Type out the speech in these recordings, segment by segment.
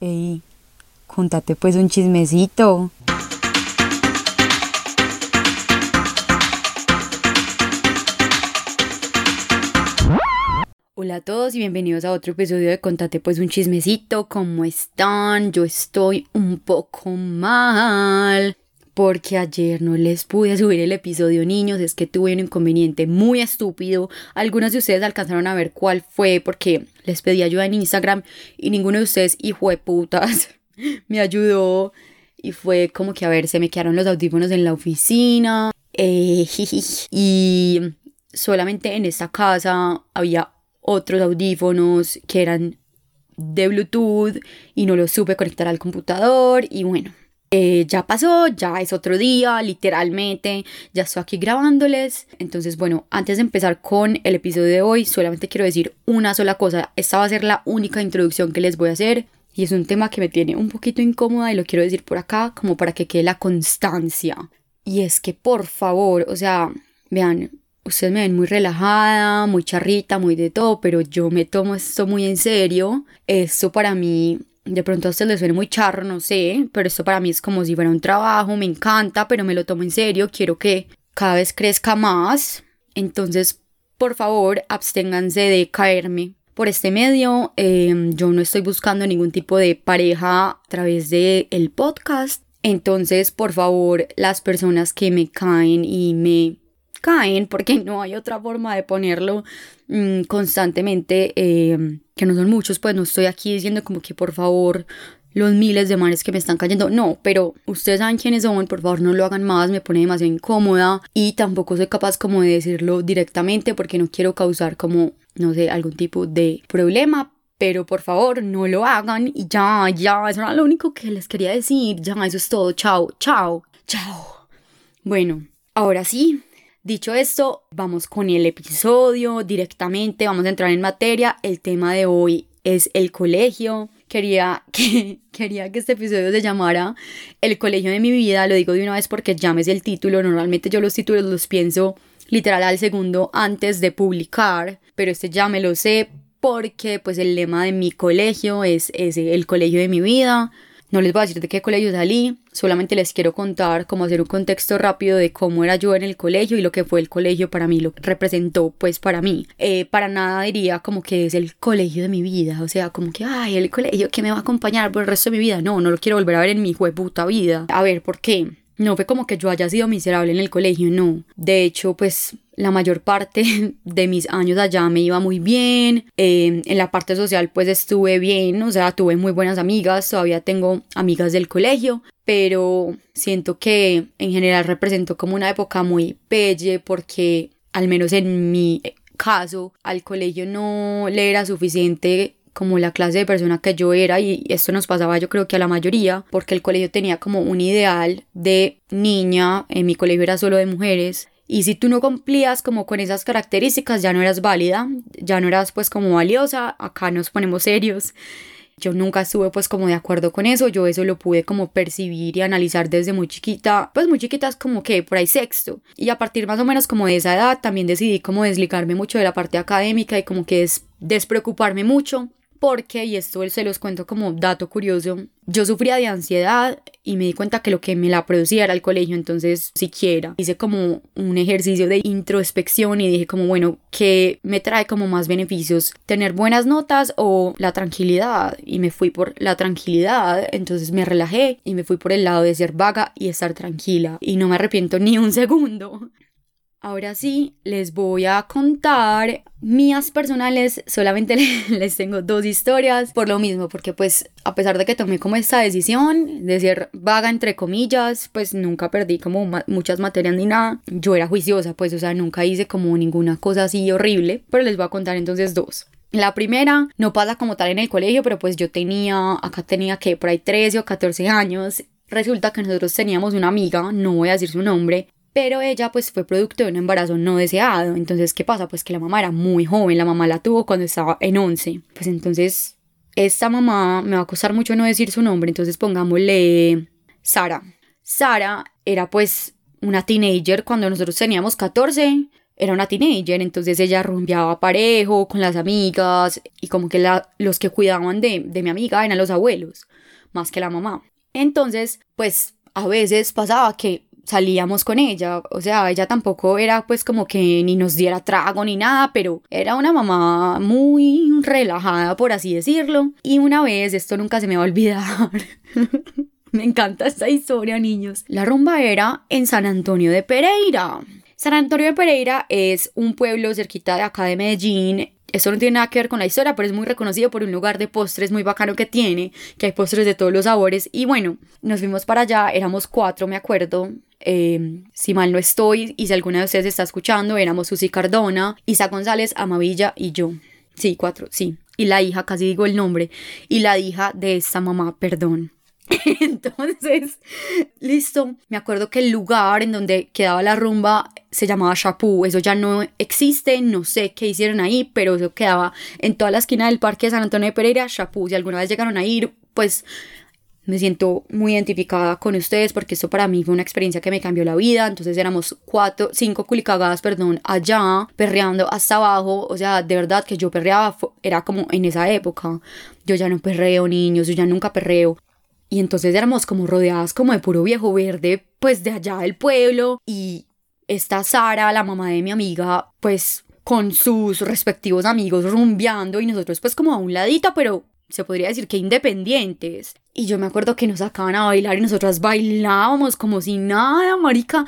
Ey, contate pues un chismecito. Hola a todos y bienvenidos a otro episodio de Contate pues un chismecito. ¿Cómo están? Yo estoy un poco mal porque ayer no les pude subir el episodio niños, es que tuve un inconveniente muy estúpido. Algunos de ustedes alcanzaron a ver cuál fue porque les pedí ayuda en Instagram y ninguno de ustedes, hijo de putas, me ayudó y fue como que a ver, se me quedaron los audífonos en la oficina eh, y solamente en esta casa había otros audífonos que eran de Bluetooth y no los supe conectar al computador y bueno. Eh, ya pasó, ya es otro día, literalmente, ya estoy aquí grabándoles. Entonces, bueno, antes de empezar con el episodio de hoy, solamente quiero decir una sola cosa. Esta va a ser la única introducción que les voy a hacer y es un tema que me tiene un poquito incómoda y lo quiero decir por acá como para que quede la constancia. Y es que por favor, o sea, vean, ustedes me ven muy relajada, muy charrita, muy de todo, pero yo me tomo esto muy en serio. Esto para mí, de pronto a ustedes les suena muy charro, no sé, pero esto para mí es como si fuera un trabajo, me encanta, pero me lo tomo en serio, quiero que cada vez crezca más. Entonces, por favor, absténganse de caerme por este medio. Em, yo no estoy buscando ningún tipo de pareja a través del el podcast. Entonces, por favor, las personas que me caen y me caen, porque no hay otra forma de ponerlo mm, constantemente, em, que no son muchos, pues no estoy aquí diciendo como que por favor los miles de manes que me están cayendo. No, pero ustedes saben quiénes son, por favor no lo hagan más, me pone demasiado incómoda y tampoco soy capaz como de decirlo directamente porque no quiero causar como no sé, algún tipo de problema, pero por favor no lo hagan y ya, ya, eso era lo único que les quería decir, ya, eso es todo, chao, chao, chao. Bueno, ahora sí, dicho esto, vamos con el episodio directamente, vamos a entrar en materia, el tema de hoy es el colegio. Quería que, quería que este episodio se llamara El colegio de mi vida, lo digo de una vez porque llames el título, normalmente yo los títulos los pienso literal al segundo antes de publicar, pero este ya me lo sé porque pues el lema de mi colegio es ese, el colegio de mi vida. No les voy a decir de qué colegio salí, solamente les quiero contar, como hacer un contexto rápido de cómo era yo en el colegio y lo que fue el colegio para mí, lo que representó pues para mí. Eh, para nada diría como que es el colegio de mi vida, o sea, como que, ay, el colegio que me va a acompañar por el resto de mi vida. No, no lo quiero volver a ver en mi puta vida. A ver, ¿por qué? No fue como que yo haya sido miserable en el colegio, no. De hecho, pues la mayor parte de mis años allá me iba muy bien. Em, en la parte social, pues estuve bien, o sea, tuve muy buenas amigas. Todavía tengo amigas del colegio, pero siento que en general representó como una época muy pelle porque, al menos en mi caso, al colegio no le era suficiente como la clase de persona que yo era y esto nos pasaba yo creo que a la mayoría porque el colegio tenía como un ideal de niña, en mi colegio era solo de mujeres y si tú no cumplías como con esas características ya no eras válida, ya no eras pues como valiosa, acá nos ponemos serios. Yo nunca estuve pues como de acuerdo con eso, yo eso lo pude como percibir y analizar desde muy chiquita, pues muy chiquita es como que por ahí sexto. Y a partir más o menos como de esa edad también decidí como desligarme mucho de la parte académica y como que es despreocuparme mucho porque, y esto se los cuento como dato curioso, yo sufría de ansiedad y me di cuenta que lo que me la producía era el colegio, entonces siquiera hice como un ejercicio de introspección y dije como, bueno, ¿qué me trae como más beneficios? ¿Tener buenas notas o la tranquilidad? Y me fui por la tranquilidad, entonces me relajé y me fui por el lado de ser vaga y estar tranquila y no me arrepiento ni un segundo. Ahora sí, les voy a contar mías personales. Solamente les tengo dos historias. Por lo mismo, porque pues a pesar de que tomé como esta decisión de ser vaga entre comillas, pues nunca perdí como muchas materias ni nada. Yo era juiciosa, pues o sea, nunca hice como ninguna cosa así horrible. Pero les voy a contar entonces dos. La primera no pasa como tal en el colegio, pero pues yo tenía, acá tenía que por ahí 13 o 14 años Resulta que nosotros teníamos una amiga, no voy a decir su nombre, pero ella pues fue producto de un embarazo no deseado. Entonces, ¿qué pasa? Pues que la mamá era muy joven, la mamá la tuvo cuando estaba en 11. Pues entonces, esta mamá, me va a costar mucho no decir su nombre, entonces pongámosle Sara. Sara era pues una teenager cuando nosotros teníamos 14. era una teenager, entonces ella rumbeaba parejo con las amigas y como que la, los que cuidaban de, de mi amiga eran los abuelos, más que la mamá. Entonces, pues a veces pasaba que salíamos con ella, o sea, ella tampoco era pues como que ni nos diera trago ni nada, pero era una mamá muy relajada, por así decirlo. Y una vez, esto nunca se me va a olvidar. me encanta esta historia, niños. La rumba era en San Antonio de Pereira. San Antonio de Pereira es un pueblo cerquita de acá de Medellín, esto no tiene nada que ver con la historia, pero es muy reconocido por un lugar de postres muy bacano que tiene, que hay postres de todos los sabores. Y bueno, nos fuimos para allá, éramos cuatro, me acuerdo. Em, si mal no estoy, y si alguna de ustedes está escuchando, éramos Susi Cardona, Isa González, Amavilla y yo. Sí, cuatro, sí. Y la hija, casi digo el nombre, y la hija de esta mamá, perdón. Entonces, listo. Me acuerdo que el lugar en donde quedaba la rumba se llamaba Chapú. Eso ya no existe, no sé qué hicieron ahí, pero eso quedaba en toda la esquina del parque de San Antonio de Pereira, Chapú. Si alguna vez llegaron a ir, pues me siento muy identificada con ustedes porque esto para mí fue una experiencia que me cambió la vida. Entonces éramos cuatro, cinco culicagadas, perdón, allá, perreando hasta abajo. O sea, de verdad que yo perreaba, era como en esa época. Yo ya no perreo, niños, yo ya nunca perreo. Y entonces éramos como rodeadas como de puro viejo verde, pues de allá del pueblo. Y esta Sara, la mamá de mi amiga, pues con sus respectivos amigos rumbeando y nosotros pues como a un ladito, pero se podría decir que independientes. Y yo me acuerdo que nos sacaban a bailar y nosotras bailábamos como si nada, marica.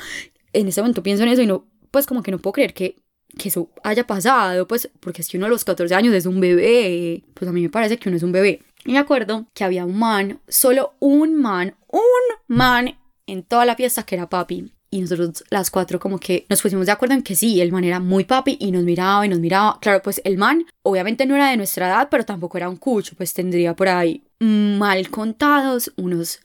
En ese momento pienso en eso y no, pues como que no puedo creer que, que eso haya pasado, pues porque es que uno a los 14 años es un bebé. Pues a mí me parece que uno es un bebé. Y me acuerdo que había un man, solo un man, un man en toda la fiesta que era papi. Y nosotros las cuatro como que nos pusimos de acuerdo en que sí, el man era muy papi y nos miraba y nos miraba. Claro, pues el man obviamente no era de nuestra edad, pero tampoco era un cucho, pues tendría por ahí mal contados unos...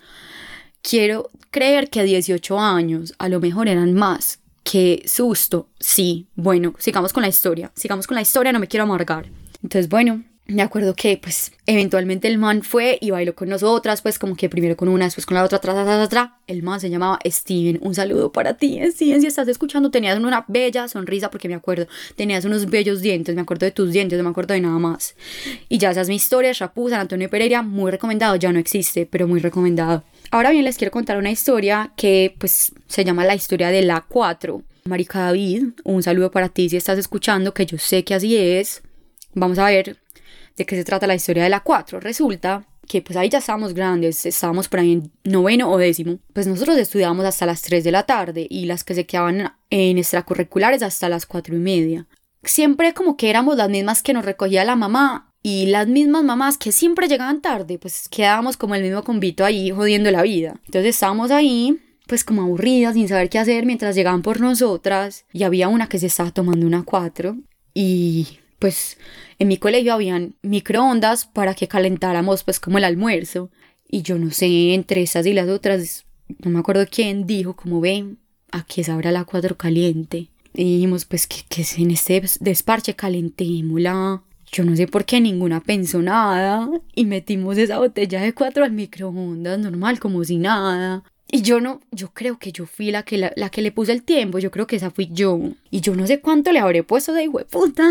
Quiero creer que 18 años, a lo mejor eran más. Qué susto. Sí, bueno, sigamos con la historia. Sigamos con la historia, no me quiero amargar. Entonces, bueno, me acuerdo que pues eventualmente el man fue y bailó con nosotras, pues como que primero con una, después con la otra, atrás, atrás, atrás. El man se llamaba Steven. Un saludo para ti, Steven. Si estás escuchando, tenías una bella sonrisa porque me acuerdo, tenías unos bellos dientes, me acuerdo de tus dientes, no me acuerdo de nada más. Y ya esa es mi historia, Chapu, San Antonio Pereira, muy recomendado, ya no existe, pero muy recomendado. Ahora bien, les quiero contar una historia que pues se llama la historia de la 4. Marica David, un saludo para ti si estás escuchando, que yo sé que así es. Vamos a ver de qué se trata la historia de la 4. Resulta que pues ahí ya estábamos grandes, estábamos por ahí en noveno o décimo. Pues nosotros estudiábamos hasta las 3 de la tarde y las que se quedaban en extracurriculares hasta las 4 y media. Siempre como que éramos las mismas que nos recogía la mamá y las mismas mamás que siempre llegaban tarde, pues quedábamos como el mismo convito ahí jodiendo la vida. Entonces estábamos ahí pues como aburridas, sin saber qué hacer mientras llegaban por nosotras y había una que se estaba tomando una 4 y pues en mi colegio habían microondas para que calentáramos pues como el almuerzo. Y yo no sé, entre esas y las otras, no me acuerdo quién dijo, como ven, aquí es ahora la cuadro caliente. Y dijimos, pues que, que en este desparche calentémosla. Yo no sé por qué ninguna pensó nada. Y metimos esa botella de cuatro al microondas, normal, como si nada. Y yo no, yo creo que yo fui la que, la, que le puse el tiempo, yo creo que esa fui yo. Y yo no sé cuánto le habré puesto de hijo de puta,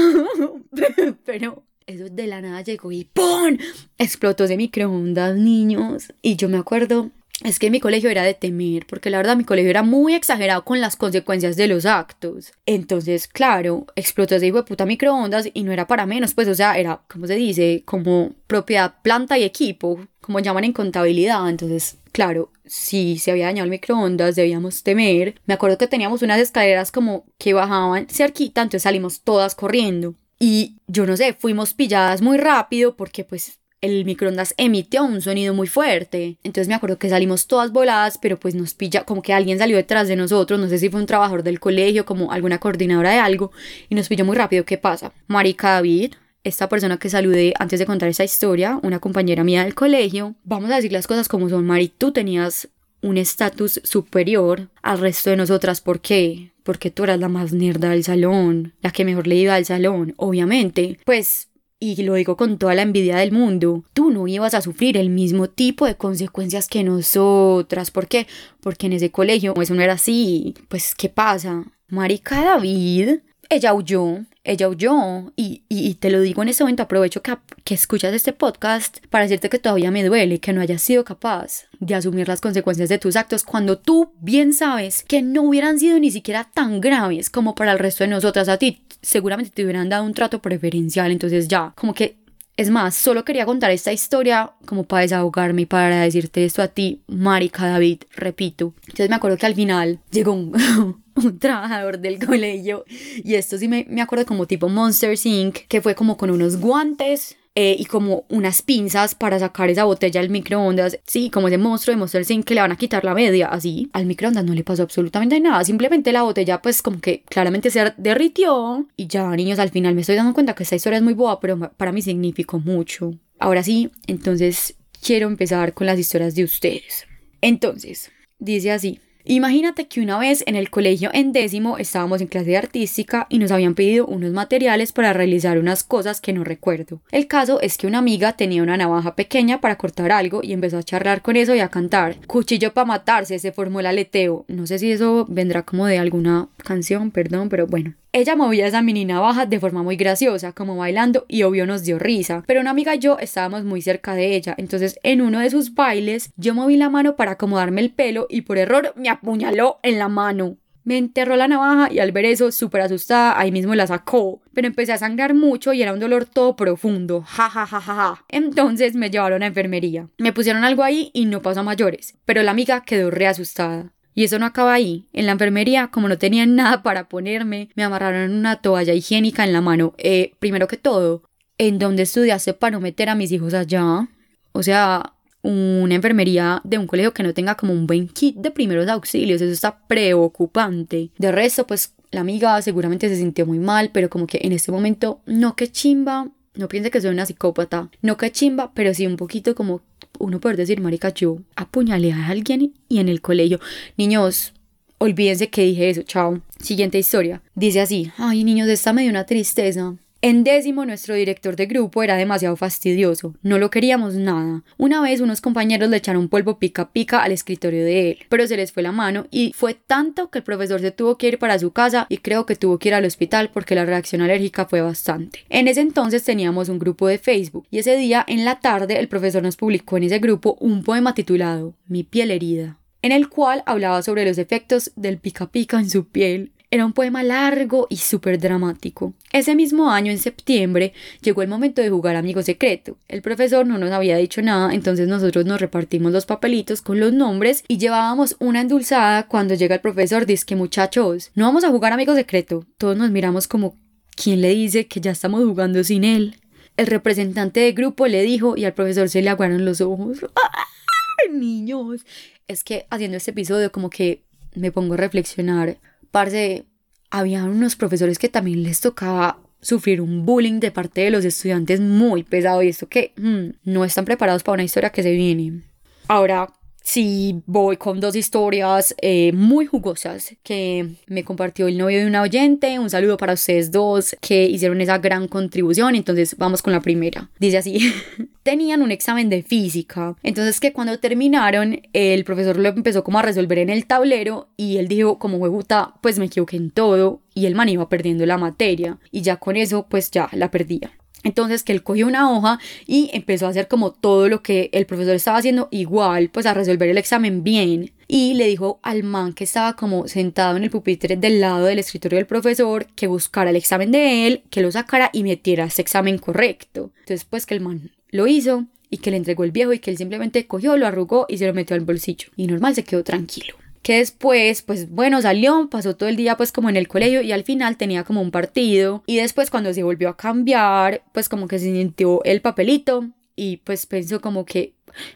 pero eso de la nada llegó y ¡pum! Explotó ese microondas, niños. Y yo me acuerdo, es que mi colegio era de temer, porque la verdad mi colegio era muy exagerado con las consecuencias de los actos. Entonces, claro, explotó ese hijo de puta microondas y no era para menos, pues, o sea, era, como se dice, como propiedad, planta y equipo, como llaman en contabilidad. Entonces, claro, si se había dañado el microondas, debíamos temer. Me acuerdo que teníamos unas escaleras como que bajaban cerquita, entonces salimos todas corriendo. Y yo no sé, fuimos pilladas muy rápido porque pues el microondas emitió un sonido muy fuerte. Entonces me acuerdo que salimos todas voladas, pero pues nos pilla, como que alguien salió detrás de nosotros, no sé si fue un trabajador del colegio, como alguna coordinadora de algo, y nos pilló muy rápido. ¿Qué pasa? Marica David, esta persona que saludé antes de contar esa historia, una compañera mía del colegio, vamos a decir las cosas como son, Mari, tú tenías un estatus superior al resto de nosotras. ¿Por qué? Porque tú eras la más nerda del salón, la que mejor le iba al salón, obviamente. Pues y lo digo con toda la envidia del mundo, tú no ibas a sufrir el mismo tipo de consecuencias que nosotras. ¿Por qué? Porque en ese colegio eso no era así. Pues, ¿qué pasa? Marica David ella huyó, ella huyó y, y, te lo digo en este momento, aprovecho que, que escuchas este podcast para decirte que todavía me duele que no hayas sido capaz de asumir las consecuencias de tus actos cuando tú bien sabes que no hubieran sido ni siquiera tan graves como para el resto de nosotras. A ti seguramente te hubieran dado un trato preferencial, entonces ya, como que es más, solo quería contar esta historia como para desahogarme y para decirte esto a ti, Marica David, repito. Entonces me acuerdo que al final llegó un, un trabajador del colegio y esto sí me, me acuerdo como tipo Monster Inc. que fue como con unos guantes eh, y como unas pinzas para sacar esa botella al microondas. Sí, como ese monstruo de Monster Inc. que le van a quitar la media, así. Al microondas no le pasó absolutamente nada, simplemente la botella pues como que claramente se derritió y ya niños al final me estoy dando cuenta que esta historia es muy boa, pero para mí significó mucho. Ahora sí, entonces quiero empezar con las historias de ustedes. Entonces, dice así. Imagínate que una vez en el colegio en décimo estábamos en clase de artística y nos habían pedido unos materiales para realizar unas cosas que no recuerdo. El caso es que una amiga tenía una navaja pequeña para cortar algo y empezó a charlar con eso y a cantar. Cuchillo para matarse, se formó el aleteo. No sé si eso vendrá como de alguna canción, perdón, pero bueno. Ella movía esa mini navaja de forma muy graciosa, como bailando, y obvio nos dio risa. Pero una amiga y yo estábamos muy cerca de ella, entonces en uno de sus bailes yo moví la mano para acomodarme el pelo y por error me apuñaló en la mano. Me enterró la navaja y al ver eso, súper asustada, ahí mismo la sacó. Pero empecé a sangrar mucho y era un dolor todo profundo. Ja, ja, ja, ja, ja. Entonces me llevaron a enfermería. Me pusieron algo ahí y no pasó a mayores. Pero la amiga quedó reasustada. Y eso no acaba ahí. En la enfermería, como no tenían nada para ponerme, me amarraron una toalla higiénica en la mano. Eh, primero que todo, ¿en dónde estudiaste para no meter a mis hijos allá? O sea, una enfermería de un colegio que no tenga como un buen kit de primeros auxilios. Eso está preocupante. De resto, pues la amiga seguramente se sintió muy mal, pero como que en este momento, no que chimba. No piense que soy una psicópata. No que chimba, pero sí un poquito como uno puede decir, marica, yo apuñalé a alguien y en el colegio. Niños, olvídense que dije eso, chao. Siguiente historia. Dice así, ay niños, esta me dio una tristeza. En décimo, nuestro director de grupo era demasiado fastidioso, no lo queríamos nada. Una vez unos compañeros le echaron polvo pica pica al escritorio de él, pero se les fue la mano y fue tanto que el profesor se tuvo que ir para su casa y creo que tuvo que ir al hospital porque la reacción alérgica fue bastante. En ese entonces teníamos un grupo de Facebook y ese día en la tarde el profesor nos publicó en ese grupo un poema titulado Mi piel herida en el cual hablaba sobre los efectos del pica pica en su piel era un poema largo y súper dramático. Ese mismo año, en septiembre, llegó el momento de jugar Amigo Secreto. El profesor no nos había dicho nada, entonces nosotros nos repartimos los papelitos con los nombres y llevábamos una endulzada cuando llega el profesor, dice que muchachos, no vamos a jugar Amigo Secreto. Todos nos miramos como, ¿quién le dice que ya estamos jugando sin él? El representante del grupo le dijo y al profesor se le aguaron los ojos. ¡Ay, niños! Es que haciendo este episodio como que me pongo a reflexionar Parce, había unos profesores que también les tocaba sufrir un bullying de parte de los estudiantes muy pesado y esto que mm, no están preparados para una historia que se viene. Ahora, sí voy con dos historias eh, muy jugosas que me compartió el novio de una oyente. Un saludo para ustedes dos que hicieron esa gran contribución. Entonces vamos con la primera. Dice así. Tenían un examen de física. Entonces que cuando terminaron el profesor lo empezó como a resolver en el tablero y él dijo como huevuta pues me equivoqué en todo y el man iba perdiendo la materia y ya con eso pues ya la perdía. Entonces que él cogió una hoja y empezó a hacer como todo lo que el profesor estaba haciendo igual, pues a resolver el examen bien. Y le dijo al man que estaba como sentado en el pupitre del lado del escritorio del profesor que buscara el examen de él, que lo sacara y metiera ese examen correcto. Entonces pues que el man lo hizo y que le entregó el viejo y que él simplemente cogió, lo arrugó y se lo metió al bolsillo. Y normal se quedó tranquilo que después, pues bueno, salió, pasó todo el día pues como en el colegio y al final tenía como un partido y después cuando se volvió a cambiar, pues como que se sintió el papelito y pues pensó como que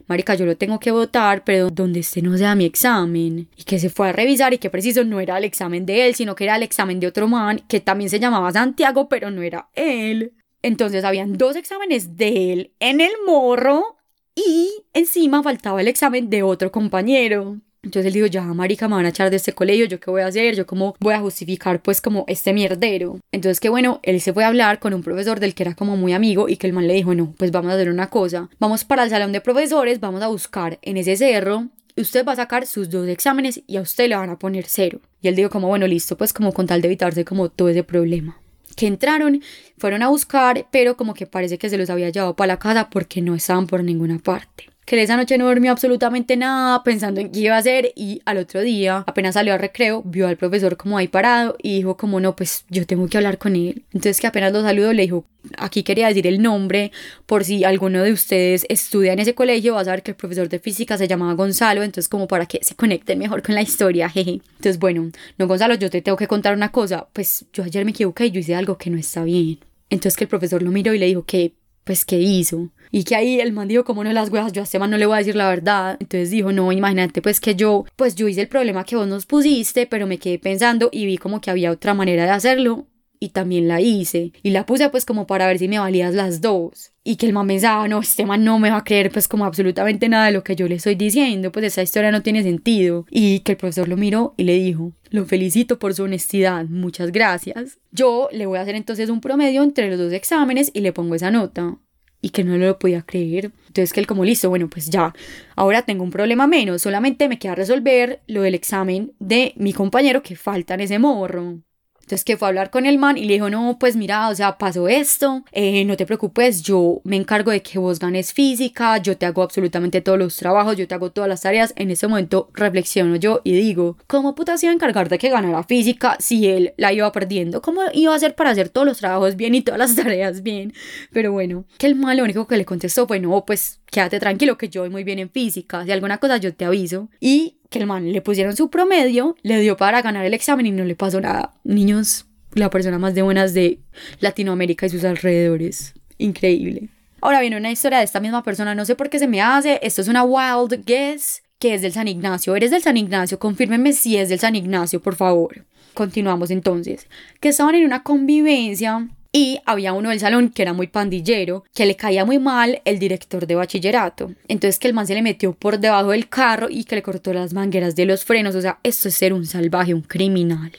marica, yo lo tengo que votar, pero donde este no sea mi examen. Y que se fue a revisar y que preciso no era el examen de él, sino que era el examen de otro man que también se llamaba Santiago, pero no era él. Entonces habían dos exámenes de él en el morro y encima faltaba el examen de otro compañero. Entonces él dijo, ya, marica, me van a echar de este colegio, ¿yo qué voy a hacer? ¿Yo cómo voy a justificar, pues, como este mierdero? Entonces, que bueno, él se fue a hablar con un profesor del que era como muy amigo y que el man le dijo, no, pues vamos a hacer una cosa. Vamos para el salón de profesores, vamos a buscar en ese cerro usted va a sacar sus dos exámenes y a usted le van a poner cero. Y él dijo como, bueno, listo, pues como con tal de evitarse como todo ese problema. Que entraron, fueron a buscar, pero como que parece que se los había llevado para la casa porque no estaban por ninguna parte que esa noche no dormía absolutamente nada pensando en qué iba a hacer y al otro día apenas salió al recreo vio al profesor como ahí parado y dijo como no pues yo tengo que hablar con él entonces que apenas lo saludó le dijo aquí quería decir el nombre por si alguno de ustedes estudia en ese colegio va a saber que el profesor de física se llamaba Gonzalo entonces como para que se conecten mejor con la historia jeje entonces bueno no Gonzalo yo te tengo que contar una cosa pues yo ayer me equivoqué y yo hice algo que no está bien entonces que el profesor lo miró y le dijo que pues qué hizo. Y que ahí el man dijo, como no las huevas, yo a este man no le voy a decir la verdad. Entonces dijo, no, imagínate pues que yo, pues yo hice el problema que vos nos pusiste, pero me quedé pensando y vi como que había otra manera de hacerlo y también la hice. Y la puse pues como para ver si me valías las dos. Y que el man pensaba, no, este man no me va a creer pues como absolutamente nada de lo que yo le estoy diciendo, pues esa historia no tiene sentido. Y que el profesor lo miró y le dijo, lo felicito por su honestidad, muchas gracias. Yo le voy a hacer entonces un promedio entre los dos exámenes y le pongo esa nota y que no lo podía creer. Entonces que él como listo, bueno, pues ya, ahora tengo un problema menos, solamente me queda resolver lo del examen de mi compañero que falta en ese morro. Entonces que fue a hablar con el man y le dijo, no, pues mira, o sea, pasó esto, eh, no te preocupes, yo me encargo de que vos ganes física, yo te hago absolutamente todos los trabajos, yo te hago todas las tareas. En ese momento reflexiono yo y digo, ¿cómo puta se iba a encargar de que ganara física si él la iba perdiendo? ¿Cómo iba a hacer para hacer todos los trabajos bien y todas las tareas bien? Pero bueno, que el man lo único que le contestó fue, no, pues quédate tranquilo que yo voy muy bien en física, si alguna cosa yo te aviso. Y que el man le pusieron su promedio, le dio para ganar el examen y no le pasó nada. Niños, la persona más de buenas de Latinoamérica y sus alrededores. Increíble. Ahora viene una historia de esta misma persona, no sé por qué se me hace, esto es una wild guess, que es del San Ignacio. ¿Eres del San Ignacio? Confírmeme si es del San Ignacio, por favor. Continuamos entonces. Que estaban en una convivencia y había uno del salón que era muy pandillero, que le caía muy mal el director de bachillerato. Entonces que el man se le metió por debajo del carro y que le cortó las mangueras de los frenos. O sea, esto es ser un salvaje, un criminal.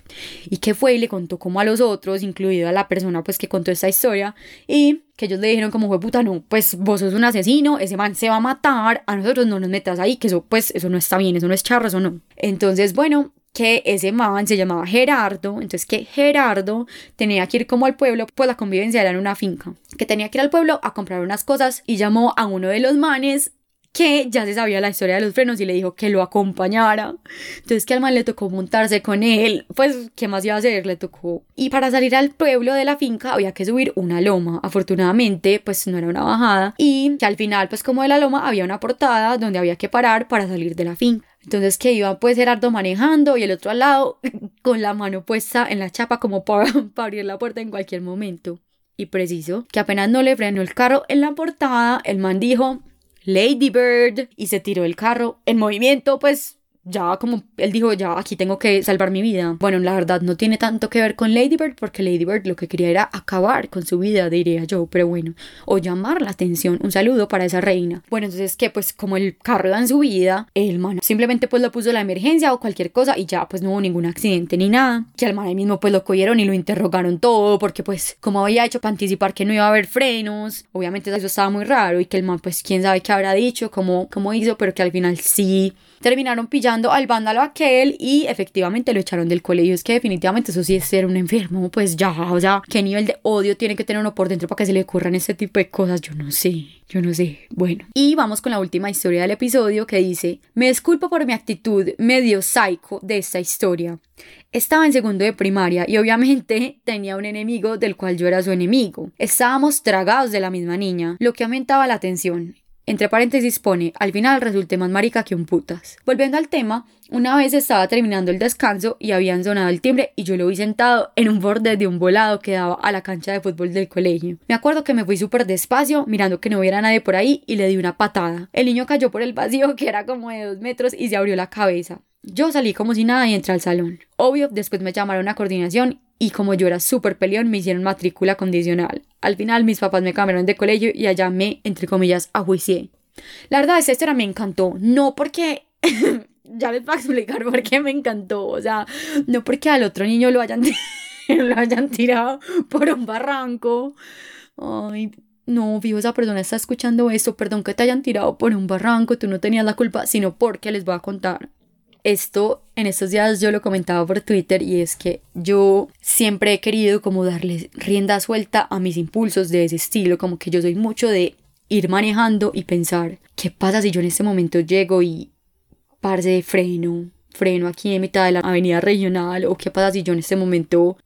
Y que fue y le contó como a los otros, incluido a la persona pues que contó esta historia. Y que ellos le dijeron como fue puta, no, pues vos sos un asesino, ese man se va a matar, a nosotros no nos metas ahí, que eso pues eso no está bien, eso no es charro, eso no. Entonces, bueno, que ese man se llamaba Gerardo, entonces que Gerardo tenía que ir como al pueblo, pues la convivencia era en una finca, que tenía que ir al pueblo a comprar unas cosas y llamó a uno de los manes que ya se sabía la historia de los frenos y le dijo que lo acompañara. Entonces que al man le tocó montarse con él, pues qué más iba a hacer, le tocó. Y para salir al pueblo de la finca había que subir una loma. Afortunadamente, pues no era una bajada y que al final, pues como de la loma había una portada donde había que parar para salir de la finca. Entonces que iba pues Gerardo manejando y el otro al lado con la mano puesta en la chapa como para, abrir la puerta en cualquier momento. Y preciso que apenas no le frenó el carro en la portada, el man dijo Lady Bird y se tiró el carro en movimiento pues ya como él dijo, ya aquí tengo que salvar mi vida. Bueno, la verdad no tiene tanto que ver con Lady Bird porque Lady Bird lo que quería era acabar con su vida, diría yo, pero bueno, o llamar la atención, un saludo para esa reina. Bueno, entonces que pues como el carro da en su vida, el man simplemente pues lo puso la emergencia o cualquier cosa y ya pues no hubo ningún accidente ni nada. Que al man ahí mismo pues lo cogieron y lo interrogaron todo porque pues como había hecho para anticipar que no iba a haber frenos, obviamente eso estaba muy raro y que el man pues quién sabe qué habrá dicho, cómo, cómo hizo, pero que al final sí terminaron pillando al vándalo aquel y efectivamente lo echaron del colegio. Es que definitivamente eso sí es ser un enfermo, pues ya, o sea, qué nivel de odio tiene que tener uno por dentro para que se le ocurran este tipo de cosas, yo no sé. Yo no sé. Bueno. Y vamos con la última historia del episodio que dice, me disculpo por mi actitud medio psycho de esta historia. Estaba en segundo de primaria y obviamente tenía un enemigo del cual yo era su enemigo. Estábamos tragados de la misma niña, lo que aumentaba la tensión. Entre paréntesis pone, al final resulté más marica que un putas. Volviendo al tema, una vez estaba terminando el descanso y habían sonado el timbre y yo lo vi sentado en un borde de un volado que daba a la cancha de fútbol del colegio. Me acuerdo que me fui súper despacio, mirando que no hubiera nadie por ahí y le di una patada. El niño cayó por el vacío que era como de dos metros y se abrió la cabeza. Yo salí como si nada y entré al salón. Obvio, después me llamaron a coordinación y como yo era súper peleón me hicieron matrícula condicional. Al final mis papás me cambiaron de colegio y allá me, entre comillas, ajuicié. La verdad, esta historia me encantó. No porque... ya les voy a explicar por qué me encantó. O sea, no porque al otro niño lo hayan, lo hayan tirado por un barranco. Ay, no, vivo, esa persona está escuchando esto, perdón que te hayan tirado por un barranco, tú no tenías la culpa, sino porque les voy a contar. Esto en estos días yo lo comentaba por Twitter y es que yo siempre he querido como darle rienda suelta a mis impulsos de ese estilo, como que yo soy mucho de ir manejando y pensar, ¿qué pasa si yo en este momento llego y parce de freno, freno aquí en mitad de la avenida regional o qué pasa si yo en este momento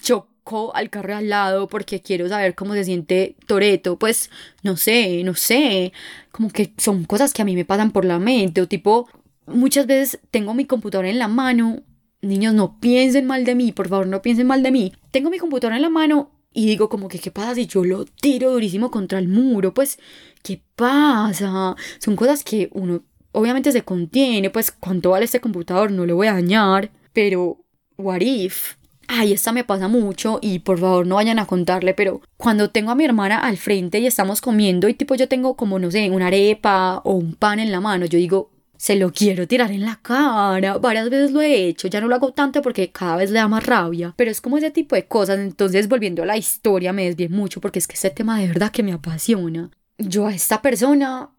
choco al carro al lado porque quiero saber cómo se siente Toreto, pues no sé, no sé, como que son cosas que a mí me pasan por la mente o tipo muchas veces tengo mi computadora en la mano. Niños, no piensen mal de mí, por favor, no piensen mal de mí. Tengo mi computadora en la mano y digo como que qué pasa si yo lo tiro durísimo contra el muro, pues qué pasa. Son cosas que uno obviamente se contiene, pues cuánto vale este computador, no lo voy a dañar, pero what if? Ay, esta me pasa mucho y por favor no vayan a contarle, pero cuando tengo a mi hermana al frente y estamos comiendo y tipo yo tengo como no sé, una arepa o un pan en la mano, yo digo, se lo quiero tirar en la cara. Varias veces lo he hecho, ya no lo hago tanto porque cada vez le da más rabia. Pero es como ese tipo de cosas. Entonces, volviendo a la historia, me desvié mucho porque es que este tema de verdad que me apasiona. Yo a esta persona,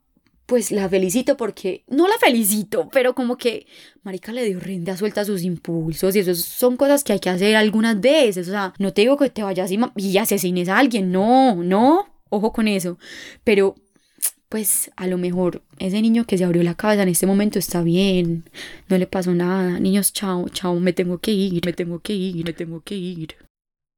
pues la felicito porque. No la felicito, pero como que. Marica le dio renda suelta a sus impulsos y eso son cosas que hay que hacer algunas veces. O sea, no te digo que te vayas y, y asesines a alguien. No, no. Ojo con eso. Pero pues a lo mejor ese niño que se abrió la cabeza en este momento está bien, no le pasó nada. Niños, chao, chao, me tengo que ir, me tengo que ir, me tengo que ir.